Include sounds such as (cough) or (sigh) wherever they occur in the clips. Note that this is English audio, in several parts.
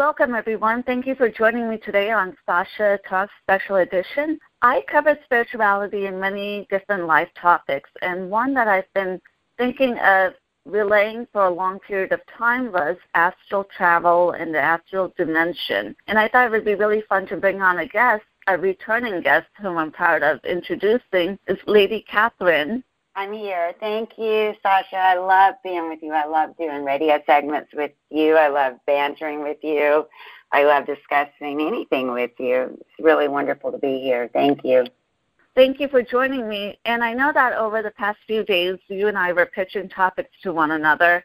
Welcome, everyone. Thank you for joining me today on Sasha Talks Special Edition. I cover spirituality in many different life topics, and one that I've been thinking of relaying for a long period of time was astral travel and the astral dimension. And I thought it would be really fun to bring on a guest, a returning guest whom I'm proud of introducing, is Lady Kathryn. I'm here. Thank you, Sasha. I love being with you. I love doing radio segments with you. I love bantering with you. I love discussing anything with you. It's really wonderful to be here. Thank you. Thank you for joining me. And I know that over the past few days, you and I were pitching topics to one another.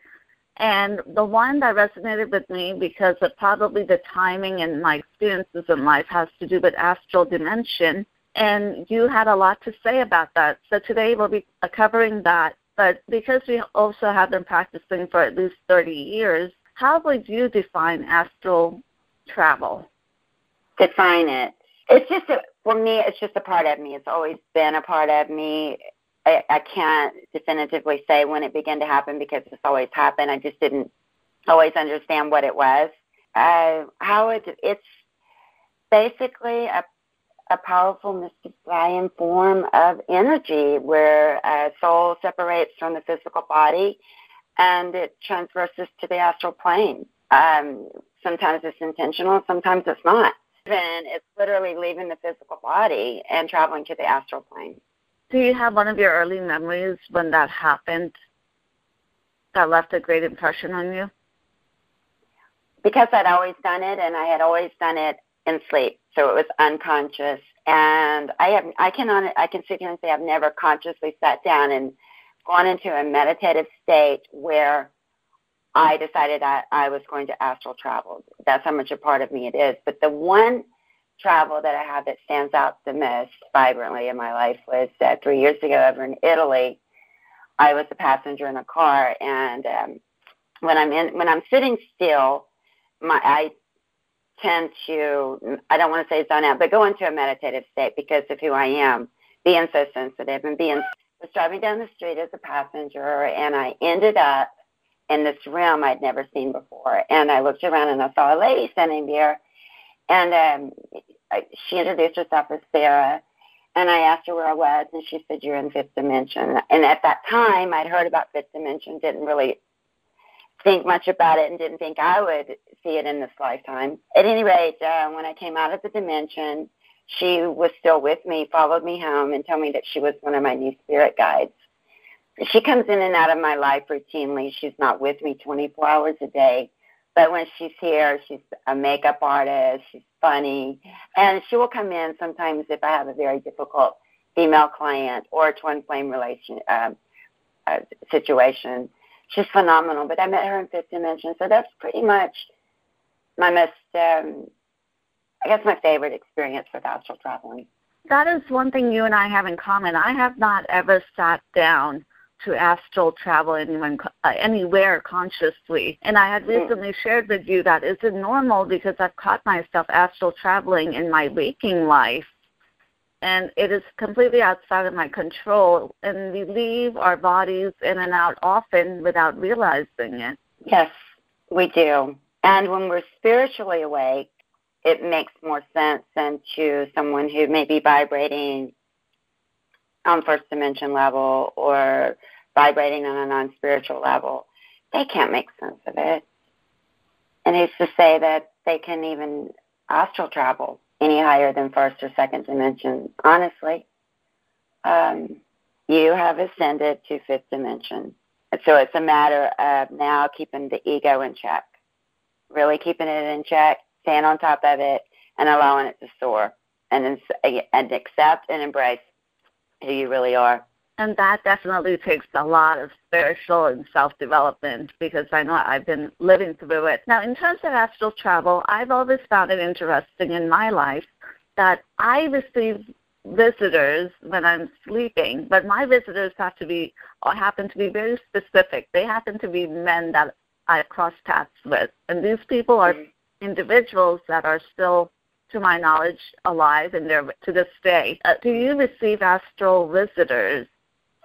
And the one that resonated with me because of probably the timing and my experiences in life has to do with astral dimension. And you had a lot to say about that. So today we'll be covering that. But because we also have been practicing for at least 30 years, how would you define astral travel? Define it. It's just a, for me. It's just a part of me. It's always been a part of me. I, I can't definitively say when it began to happen because it's always happened. I just didn't always understand what it was. Uh, how it it's basically a a powerful mystifying form of energy where a soul separates from the physical body and it transverses to the astral plane. Um, sometimes it's intentional, sometimes it's not. Then it's literally leaving the physical body and traveling to the astral plane. Do you have one of your early memories when that happened that left a great impression on you? Because I'd always done it and I had always done it in sleep, so it was unconscious. And I have, I can, I can sit here and say I've never consciously sat down and gone into a meditative state where I decided I, I was going to astral travel. That's how much a part of me it is. But the one travel that I have that stands out the most vibrantly in my life was that three years ago over in Italy. I was a passenger in a car, and um, when I'm in, when I'm sitting still, my I tend to I don't want to say zone out, but go into a meditative state because of who I am, being so sensitive and being was driving down the street as a passenger, and I ended up in this room I'd never seen before. And I looked around and I saw a lady standing there, and um, I, she introduced herself as Sarah. And I asked her where I was, and she said, "You're in fifth dimension." And at that time, I'd heard about fifth dimension, didn't really think much about it, and didn't think I would see it in this lifetime. At any rate, uh, when I came out of the dimension, she was still with me, followed me home, and told me that she was one of my new spirit guides. She comes in and out of my life routinely. She's not with me 24 hours a day, but when she's here, she's a makeup artist. She's funny, and she will come in sometimes if I have a very difficult female client or a twin flame relation um, uh, situation. She's phenomenal. But I met her in fifth dimension, so that's pretty much my most, um, I guess, my favorite experience with astral traveling. That is one thing you and I have in common. I have not ever sat down to astral travel anyone uh, anywhere consciously. And I had hmm. recently shared with you that is it normal because I've caught myself astral traveling in my waking life. And it is completely outside of my control. And we leave our bodies in and out often without realizing it. Yes, we do. And when we're spiritually awake, it makes more sense than to someone who may be vibrating on first dimension level or vibrating on a non spiritual level. They can't make sense of it. And it's to say that they can even astral travel any higher than first or second dimension? Honestly, um, you have ascended to fifth dimension. So it's a matter of now keeping the ego in check really keeping it in check, staying on top of it, and allowing it to soar, and and accept and embrace who you really are. And that definitely takes a lot of spiritual and self development because I know I've been living through it. Now, in terms of astral travel, I've always found it interesting in my life that I receive visitors when I'm sleeping, but my visitors have to be or happen to be very specific. They happen to be men that I cross paths with, and these people are mm-hmm. individuals that are still, to my knowledge, alive and they're to this day. Uh, do you receive astral visitors?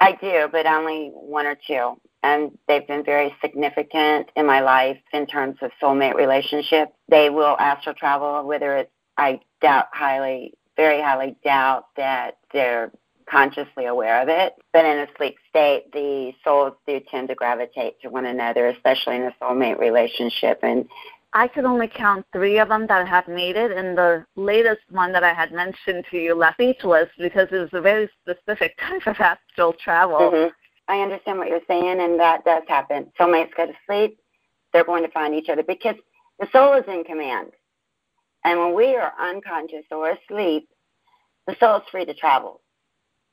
I do, but only one or two. And they've been very significant in my life in terms of soulmate relationship. They will astral travel, whether it's, I doubt highly very highly doubt that they're consciously aware of it. But in a sleep state, the souls do tend to gravitate to one another, especially in a soulmate relationship. And I could only count three of them that have made it, and the latest one that I had mentioned to you left speechless because it was a very specific (laughs) type of astral travel. Mm-hmm. I understand what you're saying, and that does happen. Soulmates go to sleep, they're going to find each other because the soul is in command. And when we are unconscious or asleep, the soul is free to travel.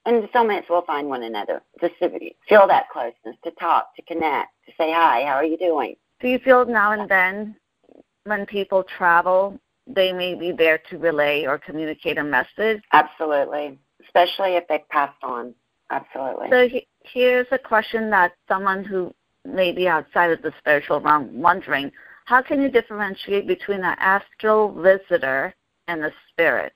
And the soulmates will find one another, to feel that closeness, to talk, to connect, to say hi, how are you doing? Do you feel now and then when people travel, they may be there to relay or communicate a message? Absolutely, especially if they've passed on. Absolutely. So he, here's a question that someone who may be outside of the spiritual realm wondering how can you differentiate between an astral visitor and a spirit?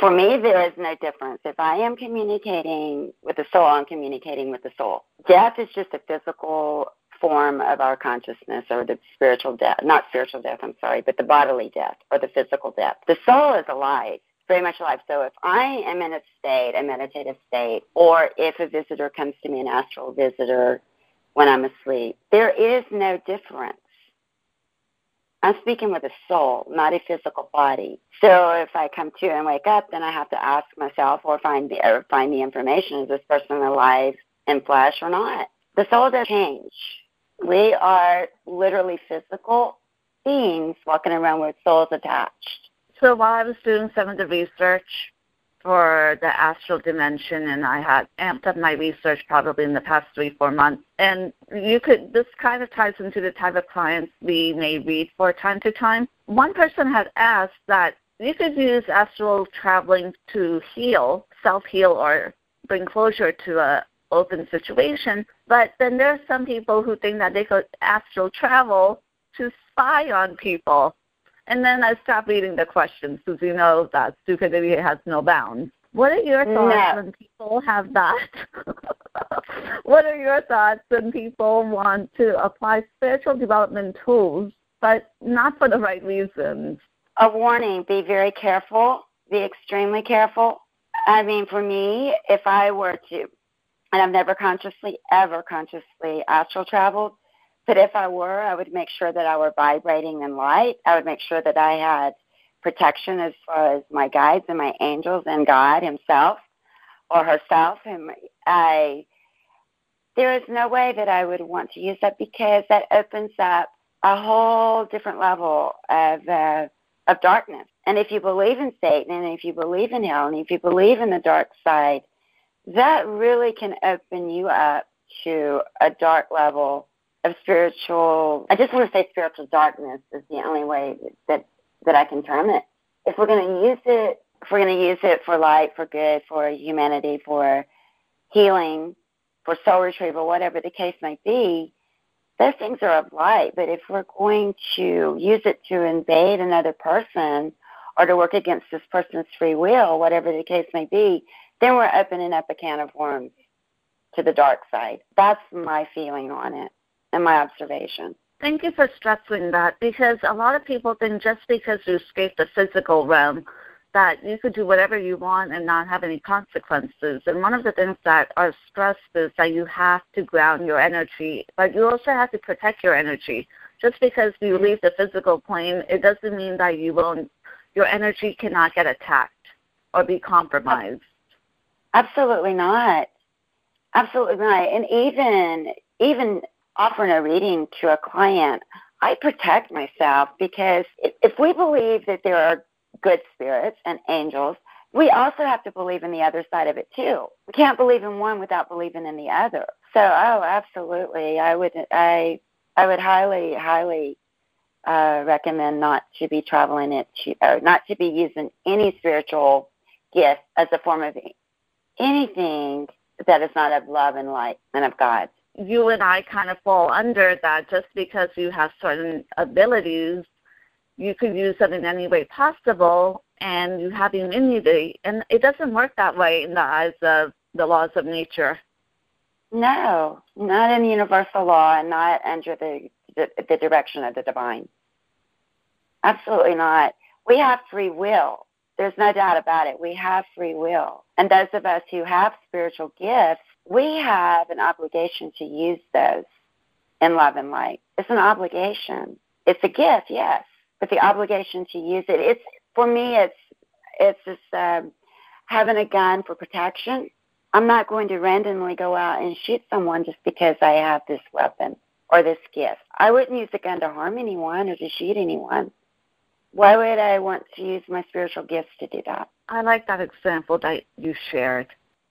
For me, there is no difference. If I am communicating with the soul, I'm communicating with the soul. Death is just a physical form of our consciousness or the spiritual death, not spiritual death, I'm sorry, but the bodily death or the physical death. The soul is alive, very much alive. So if I am in a state, a meditative state, or if a visitor comes to me, an astral visitor, when I'm asleep, there is no difference. I'm speaking with a soul, not a physical body. So if I come to and wake up, then I have to ask myself or find the or find the information: is this person alive in flesh or not? The soul does change. We are literally physical beings walking around with souls attached. So while I was doing some of the research for the astral dimension, and I had amped up my research probably in the past three, four months. And you could, this kind of ties into the type of clients we may read for time to time. One person had asked that you could use astral traveling to heal, self heal, or bring closure to a open situation. But then there are some people who think that they could astral travel to spy on people. And then I stop reading the questions because you know that stupidity has no bounds. What are your thoughts no. when people have that? (laughs) what are your thoughts when people want to apply spiritual development tools, but not for the right reasons? A warning be very careful, be extremely careful. I mean, for me, if I were to, and I've never consciously, ever consciously astral traveled, but if I were, I would make sure that I were vibrating in light. I would make sure that I had protection as far as my guides and my angels and God Himself or herself. And I, there is no way that I would want to use that because that opens up a whole different level of uh, of darkness. And if you believe in Satan, and if you believe in hell, and if you believe in the dark side, that really can open you up to a dark level of spiritual I just want to say spiritual darkness is the only way that that I can term it. If we're going to use it, if we're going to use it for light, for good, for humanity, for healing, for soul retrieval, whatever the case might be, those things are of light. But if we're going to use it to invade another person or to work against this person's free will, whatever the case may be, then we're opening up a can of worms to the dark side. That's my feeling on it and my observation. Thank you for stressing that because a lot of people think just because you escape the physical realm that you could do whatever you want and not have any consequences. And one of the things that are stressed is that you have to ground your energy, but you also have to protect your energy. Just because you mm-hmm. leave the physical plane, it doesn't mean that you won't, your energy cannot get attacked or be compromised. Absolutely not. Absolutely not. And even even offering a reading to a client, I protect myself because if we believe that there are good spirits and angels we also have to believe in the other side of it too. We can't believe in one without believing in the other. So, oh, absolutely, I would, I, I would highly, highly uh, recommend not to be traveling it, to, or not to be using any spiritual gift as a form of anything that is not of love and light and of God. You and I kind of fall under that just because you have certain abilities, you could use them in any way possible and you have immunity. And it doesn't work that way in the eyes of the laws of nature. No, not in universal law and not under the, the, the direction of the divine. Absolutely not. We have free will. There's no doubt about it. We have free will. And those of us who have spiritual gifts, we have an obligation to use those in love and light. It's an obligation. It's a gift, yes, but the obligation to use it. It's for me. It's it's just um, having a gun for protection. I'm not going to randomly go out and shoot someone just because I have this weapon or this gift. I wouldn't use a gun to harm anyone or to shoot anyone. Why would I want to use my spiritual gifts to do that? I like that example that you shared.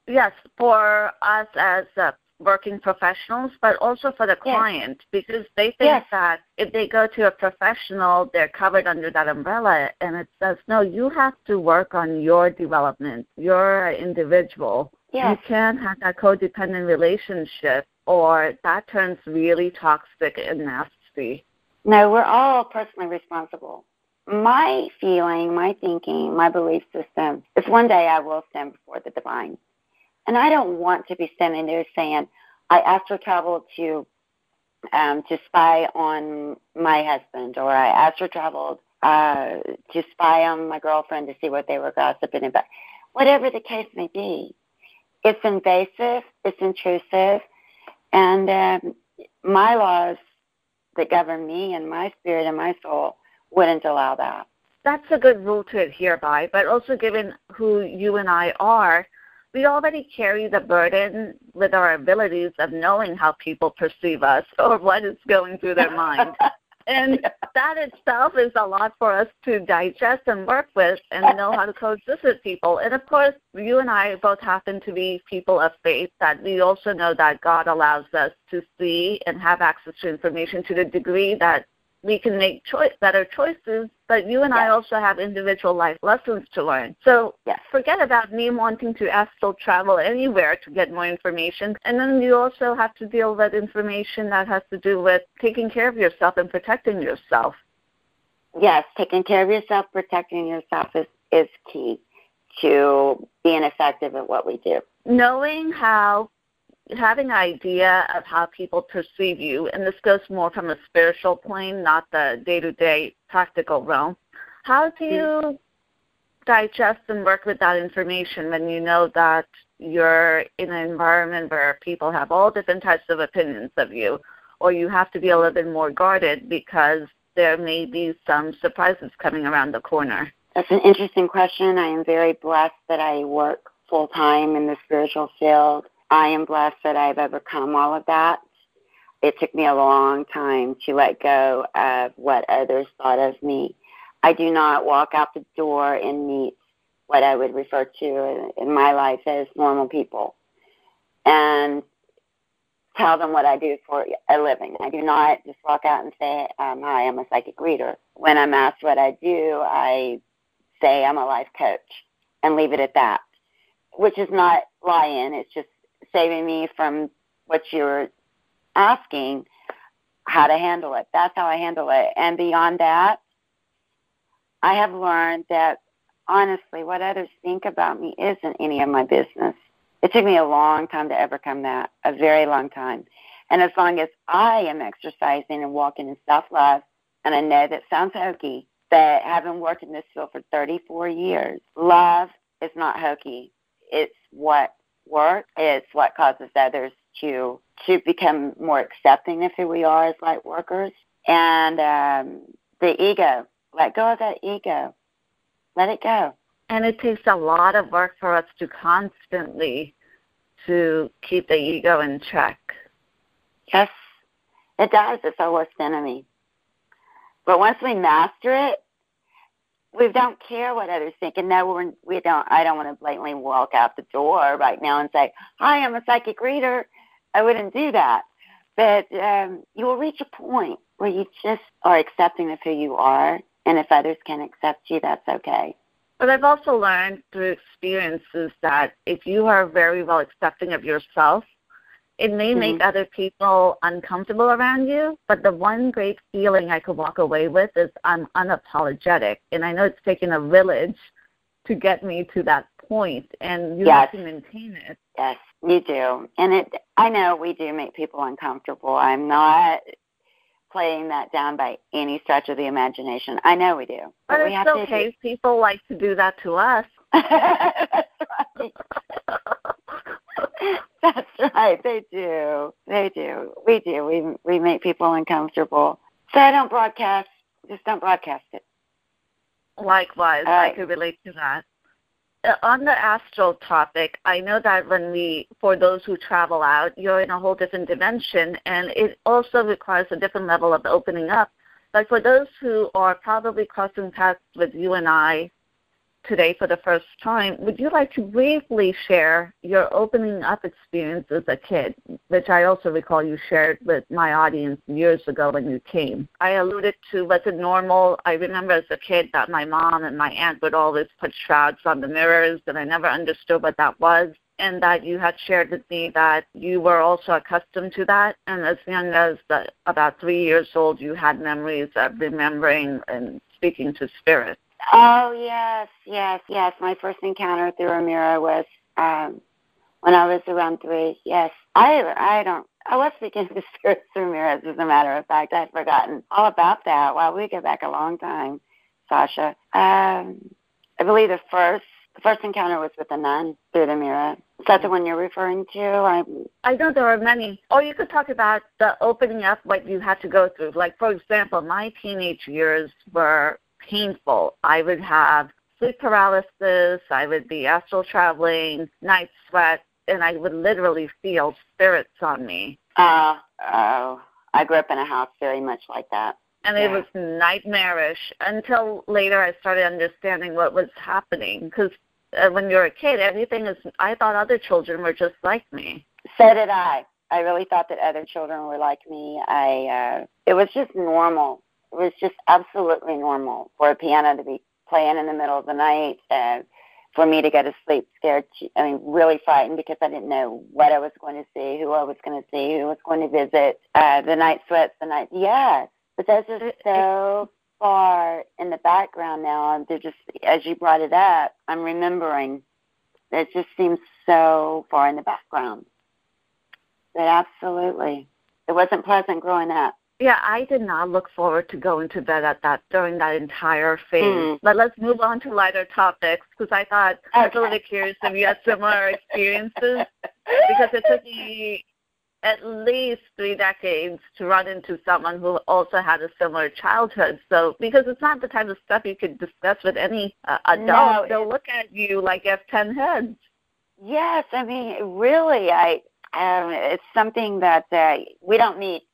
Yes, for us as uh, working professionals, but also for the client, yes. because they think yes. that if they go to a professional, they're covered under that umbrella. And it says, no, you have to work on your development. You're an individual. Yes. You can't have that codependent relationship, or that turns really toxic and nasty. No, we're all personally responsible my feeling, my thinking, my belief system is one day I will stand before the divine. And I don't want to be standing there saying, I astral traveled to um, to spy on my husband, or I astral traveled uh, to spy on my girlfriend to see what they were gossiping about. Whatever the case may be, it's invasive, it's intrusive, and um, my laws that govern me and my spirit and my soul wouldn't allow that. That's a good rule to adhere by, but also given who you and I are, we already carry the burden with our abilities of knowing how people perceive us or what is going through their mind. (laughs) and that itself is a lot for us to digest and work with and know how to coexist with people. And of course, you and I both happen to be people of faith that we also know that God allows us to see and have access to information to the degree that we can make choice, better choices, but you and yes. I also have individual life lessons to learn. So yes. forget about me wanting to astral travel anywhere to get more information. And then you also have to deal with information that has to do with taking care of yourself and protecting yourself. Yes, taking care of yourself, protecting yourself is, is key to being effective at what we do. Knowing how having an idea of how people perceive you, and this goes more from a spiritual plane, not the day to day practical realm, how do you mm-hmm. digest and work with that information when you know that you're in an environment where people have all different types of opinions of you, or you have to be a little bit more guarded because there may be some surprises coming around the corner? That's an interesting question. I am very blessed that I work full time in the spiritual field I am blessed that I've overcome all of that. It took me a long time to let go of what others thought of me. I do not walk out the door and meet what I would refer to in my life as normal people and tell them what I do for a living. I do not just walk out and say, um, Hi, I'm a psychic reader. When I'm asked what I do, I say I'm a life coach and leave it at that, which is not lying. It's just saving me from what you're asking how to handle it. That's how I handle it. And beyond that, I have learned that honestly, what others think about me isn't any of my business. It took me a long time to overcome that, a very long time. And as long as I am exercising and walking in self love, and I know that sounds hokey, but having worked in this field for 34 years, love is not hokey. It's what work is what causes others to to become more accepting of who we are as light workers. And um, the ego, let go of that ego. Let it go. And it takes a lot of work for us to constantly to keep the ego in check. Yes, it does. It's our worst enemy. But once we master it, we don't care what others think, and no, we're, we don't. I don't want to blatantly walk out the door right now and say, "Hi, I'm a psychic reader." I wouldn't do that, but um, you will reach a point where you just are accepting of who you are, and if others can accept you, that's okay. But I've also learned through experiences that if you are very well accepting of yourself, it may mm-hmm. make other people uncomfortable around you, but the one great feeling I could walk away with is I'm unapologetic. And I know it's taken a village to get me to that point, and you yes. have to maintain it. Yes, you do. And it, I know we do make people uncomfortable. I'm not playing that down by any stretch of the imagination. I know we do. But, but we it's okay. Do. People like to do that to us. (laughs) (laughs) (laughs) That's right. They do. They do. We do. We we make people uncomfortable. So I don't broadcast. Just don't broadcast it. Likewise, right. I could relate to that. Uh, on the astral topic, I know that when we, for those who travel out, you're in a whole different dimension, and it also requires a different level of opening up. But for those who are probably crossing paths with you and I today for the first time, would you like to briefly share your opening up experience as a kid, which I also recall you shared with my audience years ago when you came? I alluded to was it normal? I remember as a kid that my mom and my aunt would always put shrouds on the mirrors, and I never understood what that was. And that you had shared with me that you were also accustomed to that, and as young as the, about three years old, you had memories of remembering and speaking to spirits. Oh yes, yes, yes. My first encounter through a mirror was um, when I was around three. Yes, I I don't. I was speaking to spirits through mirrors. As a matter of fact, I'd forgotten all about that. Wow, we go back a long time, Sasha. Um, I believe the first the first encounter was with a nun through the mirror. Is that the one you're referring to? I I know there are many. Or you could talk about the opening up what you had to go through. Like for example, my teenage years were painful. I would have sleep paralysis, I would be astral traveling, night sweat, and I would literally feel spirits on me. Uh, oh, I grew up in a house very much like that. And yeah. it was nightmarish until later I started understanding what was happening. Because uh, when you're a kid, everything is, I thought other children were just like me. So did I. I really thought that other children were like me. I, uh, it was just normal it was just absolutely normal for a piano to be playing in the middle of the night and for me to go to sleep scared i mean really frightened because i didn't know what i was going to see who i was going to see who was going to visit uh the night sweats the night yeah. But those are so far in the background now they're just as you brought it up i'm remembering. That it just seems so far in the background. But absolutely. It wasn't pleasant growing up yeah, I did not look forward to going to bed at that during that entire phase. Mm. But let's move on to lighter topics because I thought okay. I was a little curious if you had similar experiences because it took me at least three decades to run into someone who also had a similar childhood. So because it's not the type of stuff you could discuss with any uh, adult, no, they'll look at you like you have ten heads. Yes, I mean really, I um, it's something that uh, we don't meet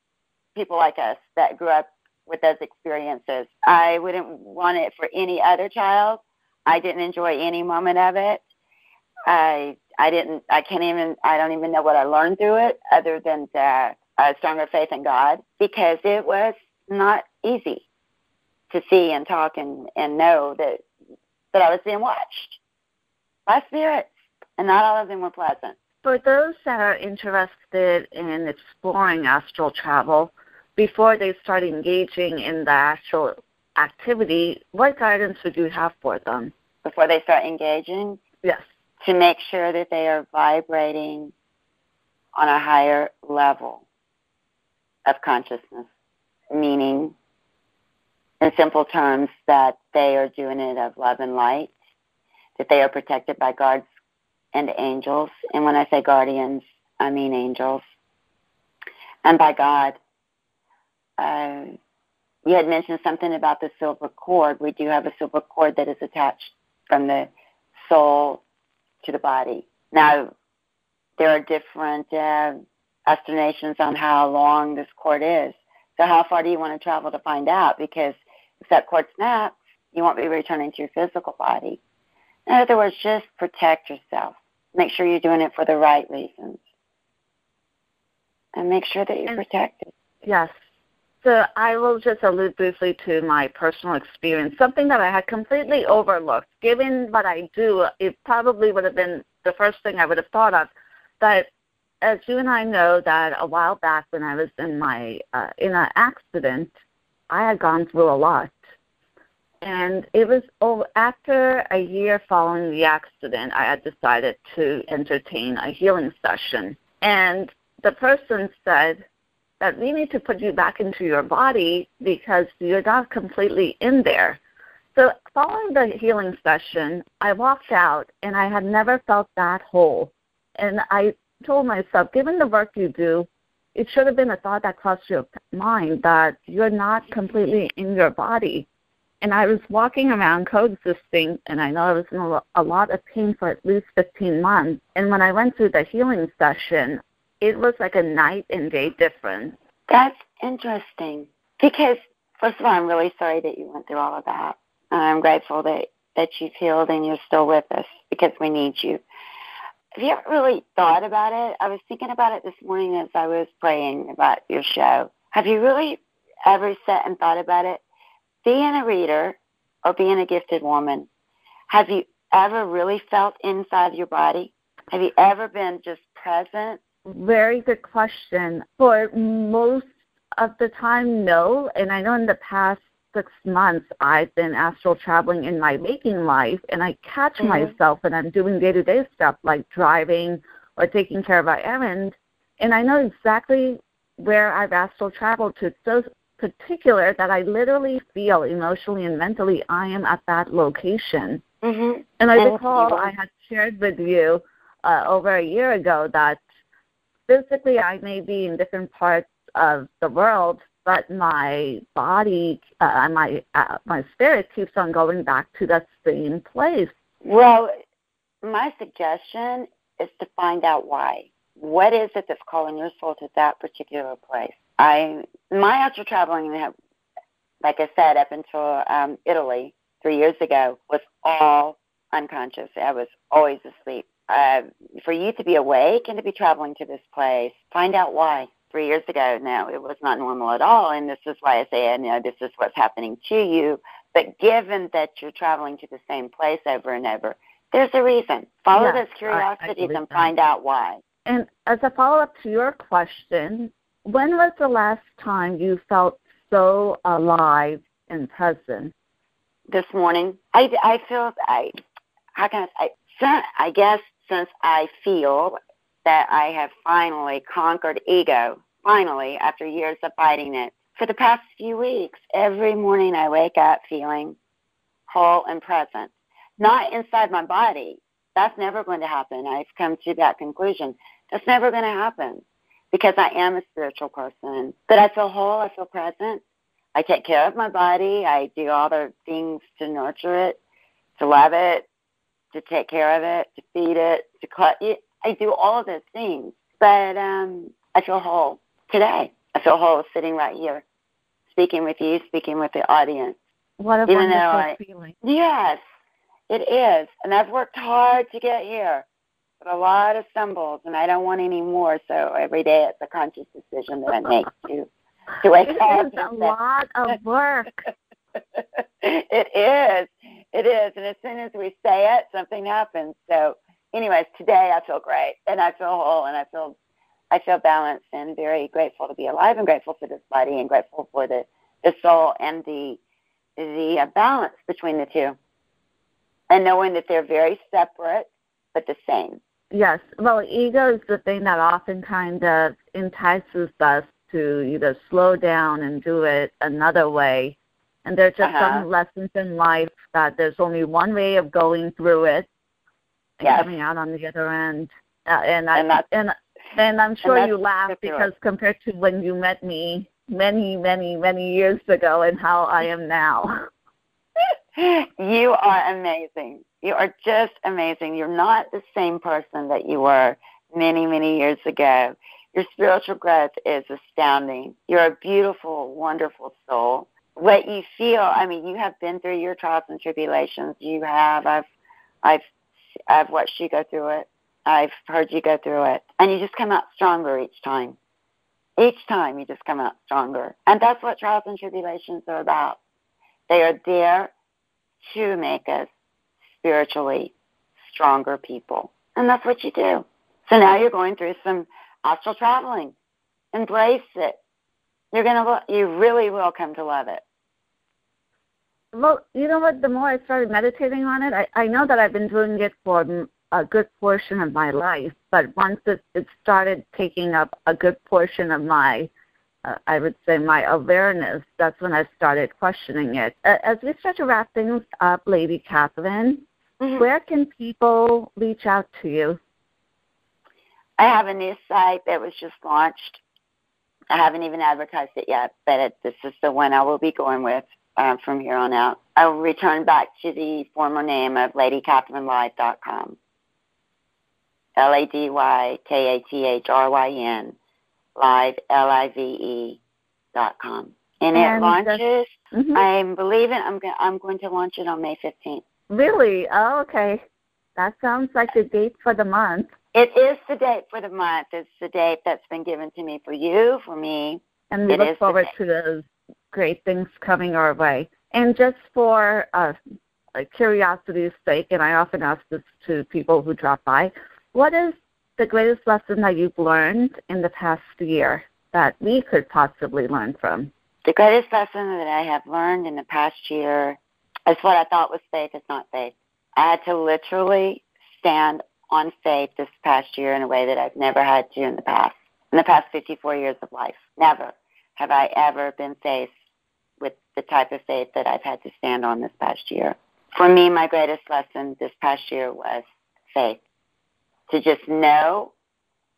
people like us that grew up with those experiences. I wouldn't want it for any other child. I didn't enjoy any moment of it. I I didn't I can't even I don't even know what I learned through it other than that a stronger faith in God because it was not easy to see and talk and and know that that I was being watched by spirits and not all of them were pleasant. For those that are interested in exploring astral travel, before they start engaging in the actual activity, what guidance would you have for them? Before they start engaging? Yes. To make sure that they are vibrating on a higher level of consciousness, meaning, in simple terms, that they are doing it of love and light, that they are protected by guards and angels. And when I say guardians, I mean angels. And by God, uh, you had mentioned something about the silver cord. We do have a silver cord that is attached from the soul to the body. Now, there are different uh, estimations on how long this cord is. So, how far do you want to travel to find out? Because if that cord snaps, You won't be returning to your physical body. In other words, just protect yourself. Make sure you're doing it for the right reasons. And make sure that you're and, protected. Yes. So I will just allude briefly to my personal experience, something that I had completely overlooked. Given what I do, it probably would have been the first thing I would have thought of. But as you and I know, that a while back when I was in my uh, in an accident, I had gone through a lot, and it was over, after a year following the accident, I had decided to entertain a healing session, and the person said that we need to put you back into your body because you're not completely in there. So, following the healing session, I walked out and I had never felt that whole. And I told myself, given the work you do, it should have been a thought that crossed your mind that you're not completely in your body. And I was walking around coexisting, and I know I was in a lot of pain for at least 15 months. And when I went through the healing session, it was like a night and day difference. That's interesting because, first of all, I'm really sorry that you went through all of that. I'm grateful that that you've healed and you're still with us because we need you. Have you ever really thought about it? I was thinking about it this morning as I was praying about your show. Have you really ever sat and thought about it? Being a reader or being a gifted woman, have you ever really felt inside your body? Have you ever been just present? Very good question. For most of the time, no. And I know in the past six months I've been astral traveling in my waking life and I catch mm-hmm. myself when I'm doing day to day stuff like driving or taking care of an errand and I know exactly where I've astral traveled to. It's so particular that I literally feel emotionally and mentally I am at that location. Mm-hmm. And I recall I had shared with you uh, over a year ago that physically I may be in different parts of the world, but my body uh, my uh, my spirit keeps on going back to that same place. Well, my suggestion is to find out why. What is it that's calling your soul to that particular place? I my astral traveling, like I said, up until um, Italy three years ago, was all unconscious. I was always asleep. Uh, for you to be awake and to be traveling to this place, find out why three years ago. No, it was not normal at all. And this is why I say, you know, this is what's happening to you. But given that you're traveling to the same place over and over, there's a reason. Follow yes, those curiosities and find out why. And as a follow up to your question, when was the last time you felt so alive and present? This morning. I, I feel, I, how can I say, I guess since I feel that I have finally conquered ego, finally, after years of fighting it. For the past few weeks, every morning I wake up feeling whole and present. Not inside my body. That's never going to happen. I've come to that conclusion. That's never going to happen because I am a spiritual person. But I feel whole, I feel present. I take care of my body. I do all the things to nurture it, to love it, to take care of it, to feed it, to cut it. I do all of those things, but um, I feel whole today. I feel whole sitting right here, speaking with you, speaking with the audience. What a Even wonderful I, feeling. Yes, it is. And I've worked hard to get here a lot of stumbles, and I don't want any more. So every day it's a conscious decision that I make (laughs) to, to wake it up. It is a lot of work. (laughs) it is. It is. And as soon as we say it, something happens. So anyways, today I feel great and I feel whole and I feel I feel balanced and very grateful to be alive and grateful for this body and grateful for the the soul and the the uh, balance between the two and knowing that they're very separate but the same. Yes. Well, ego is the thing that often kind of entices us to either slow down and do it another way. And there's just uh-huh. some lessons in life that there's only one way of going through it and yes. coming out on the other end. Uh, and I and, and and I'm sure and you laugh because compared to when you met me many, many, many years ago and how I am now. (laughs) you are amazing. You are just amazing. You're not the same person that you were many, many years ago. Your spiritual growth is astounding. You're a beautiful, wonderful soul. What you feel. I mean, you have been through your trials and tribulations. You have. I've, I've, I've watched you go through it. I've heard you go through it, and you just come out stronger each time. Each time you just come out stronger, and that's what trials and tribulations are about. They are there to make us spiritually stronger people, and that's what you do. So now you're going through some astral traveling. Embrace it. You're gonna. Lo- you really will come to love it. Well, you know what? The more I started meditating on it, I, I know that I've been doing it for a good portion of my life, but once it, it started taking up a good portion of my, uh, I would say, my awareness, that's when I started questioning it. As we start to wrap things up, Lady Kathryn, mm-hmm. where can people reach out to you? I have a new site that was just launched. I haven't even advertised it yet, but it, this is the one I will be going with uh, from here on out. I will return back to the former name of LadyKathrynLive.com. L A D Y K A T H R Y N live L I V E dot com. And, and it launches. Mm-hmm. I'm believing I'm going I'm going to launch it on May 15th. Really? Oh, okay. That sounds like the date for the month. It is the date for the month. It's the date that's been given to me for you, for me. And we look forward to those great things coming our way. And just for uh, curiosity's sake, and I often ask this to people who drop by, what is the greatest lesson that you've learned in the past year that we could possibly learn from? The greatest lesson that I have learned in the past year is what I thought was faith is not faith. I had to literally stand on faith this past year in a way that I've never had to in the past. In the past 54 years of life, never have I ever been faced with the type of faith that I've had to stand on this past year. For me, my greatest lesson this past year was faith. To just know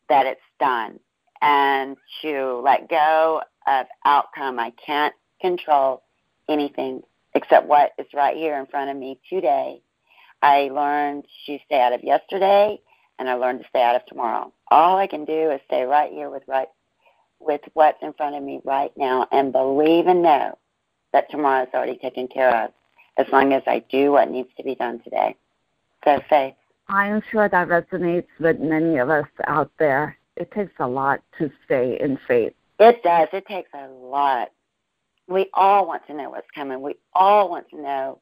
that it's done and to let go of outcome. I can't control anything except what is right here in front of me today. I learned to stay out of yesterday and I learned to stay out of tomorrow. All I can do is stay right here with right with what's in front of me right now and believe and know that tomorrow is already taken care of as long as I do what needs to be done today. So faith. I am sure that resonates with many of us out there. It takes a lot to stay in faith. It does. It takes a lot. We all want to know what's coming. We all want to know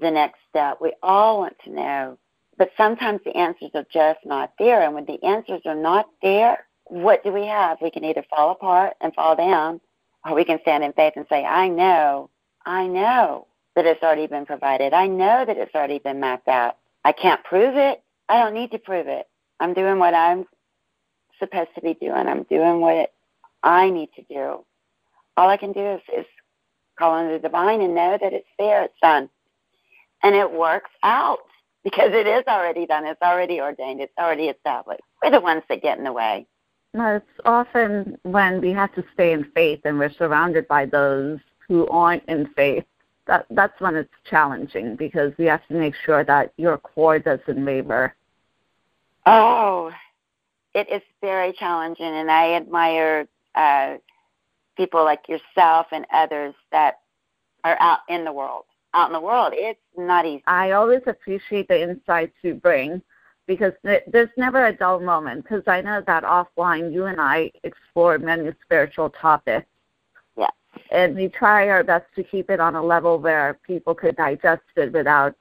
the next step. We all want to know. But sometimes the answers are just not there. And when the answers are not there, what do we have? We can either fall apart and fall down, or we can stand in faith and say, I know, I know that it's already been provided. I know that it's already been mapped out. I can't prove it. I don't need to prove it. I'm doing what I'm supposed to be doing. I'm doing what I need to do. All I can do is, is call on the divine and know that it's there, it's done. And it works out because it is already done. It's already ordained. It's already established. We're the ones that get in the way. No, it's often when we have to stay in faith and we're surrounded by those who aren't in faith. That that's when it's challenging because we have to make sure that your core doesn't waver. Oh, it is very challenging, and I admire uh, people like yourself and others that are out in the world. Out in the world, it's not easy. I always appreciate the insights you bring because there's never a dull moment because I know that offline you and I explore many spiritual topics. Yeah. And we try our best to keep it on a level where people could digest it without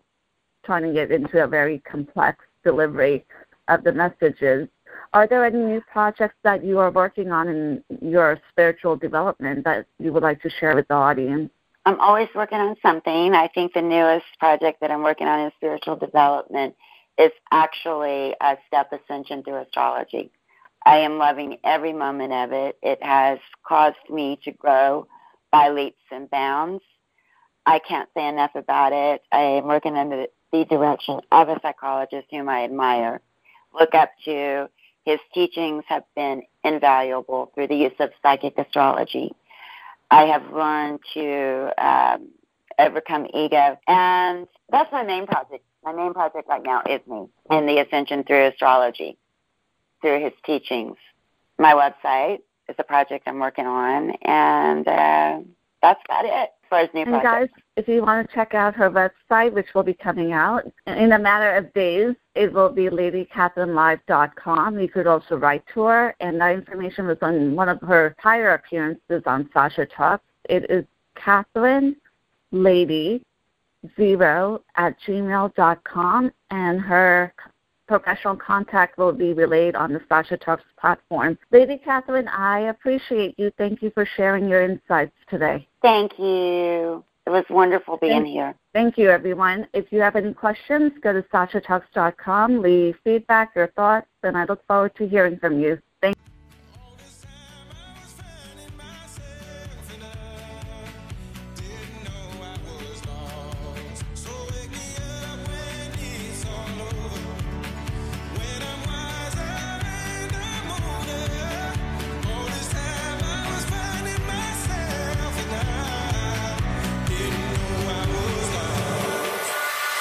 turning it into a very complex delivery of the messages. Are there any new projects that you are working on in your spiritual development that you would like to share with the audience? I'm always working on something. I think the newest project that I'm working on in spiritual development is actually a step ascension through astrology. I am loving every moment of it. It has caused me to grow by leaps and bounds. I can't say enough about it. I am working under the direction of a psychologist whom I admire, look up to. His teachings have been invaluable through the use of psychic astrology. I have learned to um, overcome ego, and that's my main project my main project right now is me and the ascension through astrology, through his teachings. My website is a project I'm working on, and uh, that's about it. Far as new And projects. guys, if you want to check out her website, which will be coming out in a matter of days, it will be ladykathrynlive.com. You could also write to her, and that information was on one of her prior appearances on Sasha Talks. It is Kathryn Lady zero at gmail.com, and her professional contact will be relayed on the Sasha Talks platform. Lady Kathryn, I appreciate you. Thank you for sharing your insights today. Thank you. It was wonderful being Thank- here. Thank you, everyone. If you have any questions, go to sashatalks.com, leave feedback, your thoughts, and I look forward to hearing from you. Thank